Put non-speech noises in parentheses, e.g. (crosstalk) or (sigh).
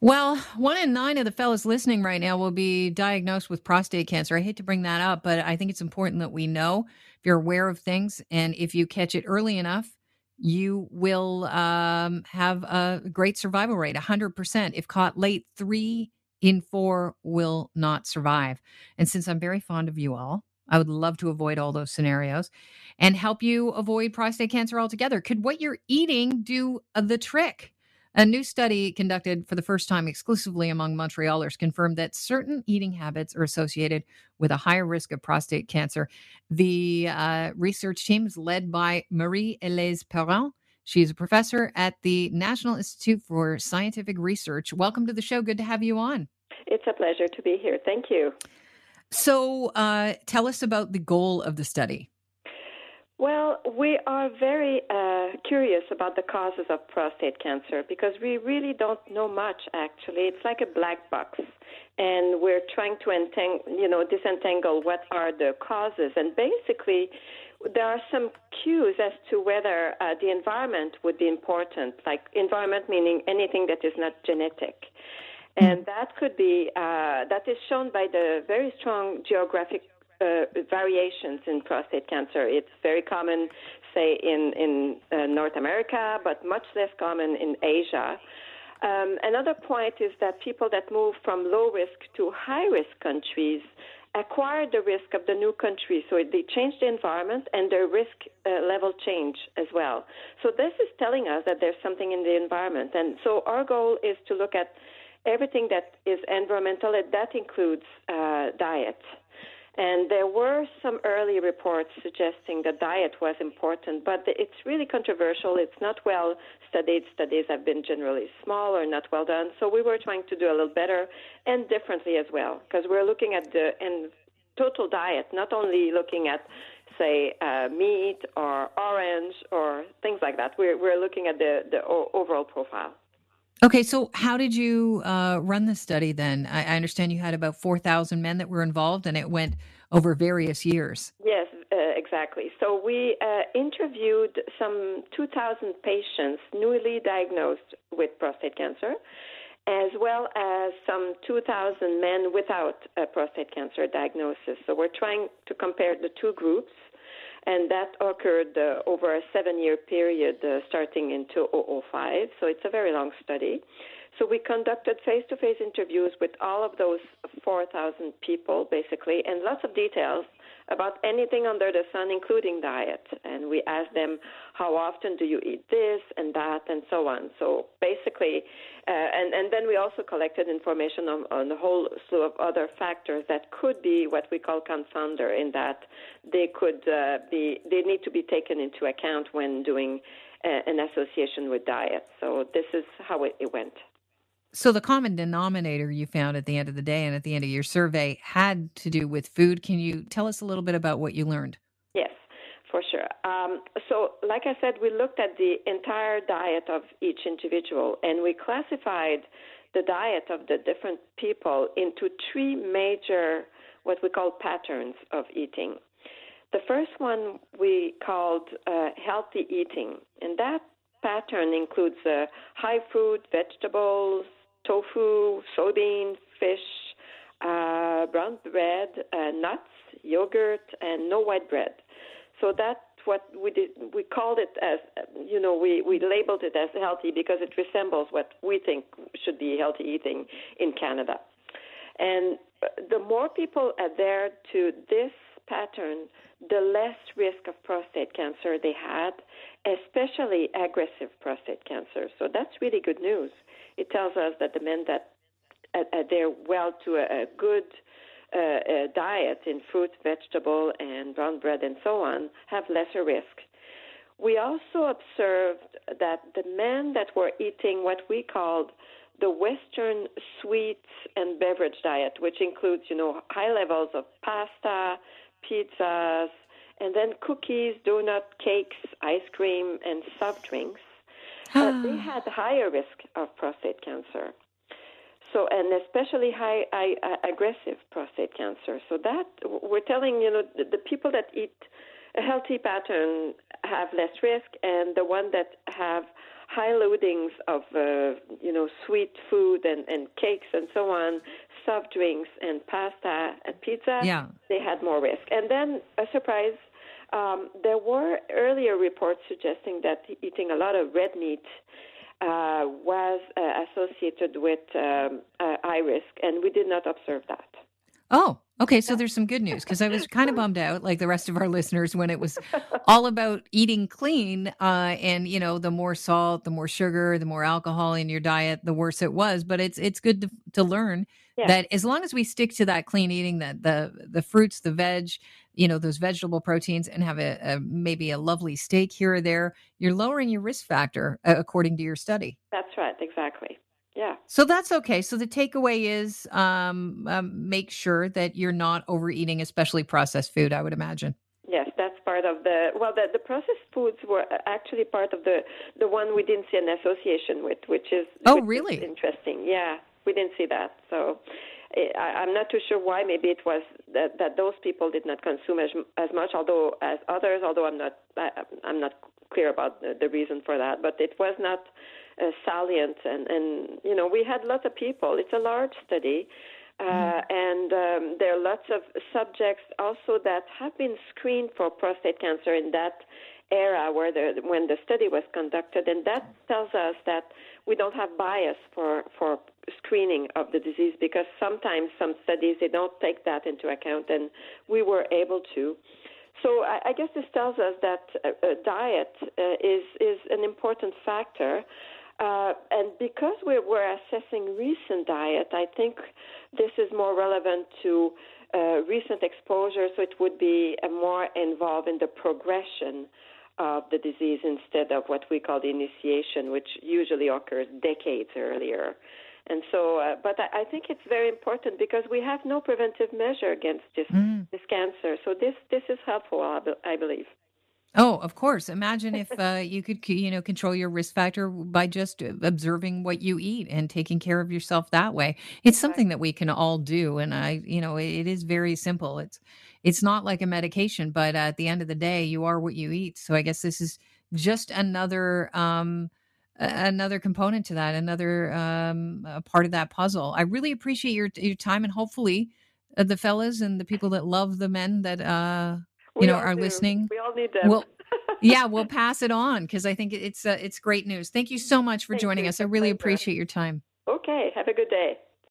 Well, one in nine of the fellows listening right now will be diagnosed with prostate cancer. I hate to bring that up, but I think it's important that we know if you're aware of things and if you catch it early enough, you will um, have a great survival rate 100%. If caught late, three in four will not survive. And since I'm very fond of you all, I would love to avoid all those scenarios and help you avoid prostate cancer altogether. Could what you're eating do uh, the trick? A new study conducted for the first time exclusively among Montrealers confirmed that certain eating habits are associated with a higher risk of prostate cancer. The uh, research team is led by Marie Elise Parent. She's a professor at the National Institute for Scientific Research. Welcome to the show. Good to have you on. It's a pleasure to be here. Thank you. So, uh, tell us about the goal of the study. Well, we are very uh, curious about the causes of prostate cancer because we really don't know much. Actually, it's like a black box, and we're trying to entang- you know, disentangle what are the causes. And basically, there are some cues as to whether uh, the environment would be important. Like environment meaning anything that is not genetic. And that could be, uh, that is shown by the very strong geographic uh, variations in prostate cancer. It's very common, say, in, in uh, North America, but much less common in Asia. Um, another point is that people that move from low risk to high risk countries acquire the risk of the new country. So they change the environment and their risk uh, level change as well. So this is telling us that there's something in the environment. And so our goal is to look at everything that is environmental, and that includes uh, diet. And there were some early reports suggesting that diet was important, but it's really controversial. It's not well studied. Studies have been generally small or not well done. So we were trying to do a little better and differently as well, because we're looking at the and total diet, not only looking at say uh, meat or orange or things like that. We're we're looking at the the overall profile. Okay, so how did you uh, run the study then? I, I, understand you had about 4,000 men that were involved and it went over various years. Yes, uh, exactly. So we uh, interviewed some 2,000 patients newly diagnosed with prostate cancer, as well as some 2,000 men without a prostate cancer diagnosis. So we're trying to compare the two groups and that occurred uh, over a seven year period uh, starting in 2005. So it's a very long study. So we conducted face to face interviews with all of those 4,000 people, basically, and lots of details about anything under the sun, including diet. And we asked them, how often do you eat this and that, and so on. So basically, uh, and, and then we also collected information on, on a whole slew of other factors that could be what we call confounder, in that they could uh, be, they need to be taken into account when doing uh, an association with diet. So this is how it, it went. So the common denominator you found at the end of the day and at the end of your survey had to do with food. Can you tell us a little bit about what you learned? Yes, for sure. Um, so, like I said, we looked at the entire diet of each individual and we classified the diet of the different people into three major, what we call patterns of eating. The first one we called uh, healthy eating, and that pattern includes uh, high fruit, vegetables, tofu, soybean, fish, uh, brown bread, uh, nuts, yogurt, and no white bread. So that's what we did. We called it as, you know, we, we labeled it as healthy because it resembles what we think should be healthy eating in Canada. And the more people adhere to this pattern, the less risk of prostate cancer they had, especially aggressive prostate cancer. So that's really good news. It tells us that the men that adhere well to a, a good uh, uh, diet in fruit, vegetable, and brown bread and so on have lesser risk. We also observed that the men that were eating what we called the Western sweets and beverage diet, which includes, you know, high levels of pasta, pizzas, and then cookies, donut, cakes, ice cream, and soft drinks, (sighs) uh, they had higher risk of prostate cancer. So, and especially high, high uh, aggressive prostate cancer. So that we're telling you know the, the people that eat a healthy pattern have less risk, and the one that have high loadings of uh, you know sweet food and, and cakes and so on, soft drinks and pasta and pizza, yeah. they had more risk. And then a surprise. Um, there were earlier reports suggesting that eating a lot of red meat uh, was uh, associated with um, uh, eye risk, and we did not observe that. Oh, okay. So there's some good news because I was (laughs) kind of bummed out, like the rest of our listeners, when it was all about eating clean. Uh, and you know, the more salt, the more sugar, the more alcohol in your diet, the worse it was. But it's it's good to, to learn yeah. that as long as we stick to that clean eating, that the the fruits, the veg, you know, those vegetable proteins, and have a, a maybe a lovely steak here or there, you're lowering your risk factor uh, according to your study. That's right. Exactly. Yeah. So that's okay. So the takeaway is um, um, make sure that you're not overeating, especially processed food, I would imagine. Yes, that's part of the well. The, the processed foods were actually part of the the one we didn't see an association with, which is oh which really is interesting. Yeah, we didn't see that. So eh, I, I'm not too sure why. Maybe it was that, that those people did not consume as as much, although as others. Although I'm not I, I'm not clear about the, the reason for that, but it was not uh, salient. And, and, you know, we had lots of people. It's a large study. Uh, mm. and um, there are lots of subjects also that have been screened for prostate cancer in that era where the, when the study was conducted, and that tells us that we don't have bias for for screening of the disease because sometimes some studies they don't take that into account, and we were able to. So I, I guess this tells us that uh, uh diet uh, is is an important factor. Uh, and because we're, we're, assessing recent diet, I think this is more relevant to uh, recent exposure, so it would be more involved in the progression of the disease instead of what we call the initiation, which usually occurs decades earlier. And so, uh, but I, I, think it's very important because we have no preventive measure against this mm. this cancer. So this this is helpful, I, be, I believe. Oh, of course. Imagine if (laughs) uh, you could, you know, control your risk factor by just observing what you eat and taking care of yourself that way. It's something that we can all do, and I, you know, it is very simple. It's, it's not like a medication, but at the end of the day, you are what you eat. So I guess this is just another, um, another component to that, another um, part of that puzzle. I really appreciate your your time, and hopefully, uh, the fellas and the people that love the men that uh, you know are do. listening. We all need them. Well, (laughs) yeah, we'll pass it on because I think it's uh, it's great news. Thank you so much for Thank joining us. I really appreciate your time. Okay, have a good day.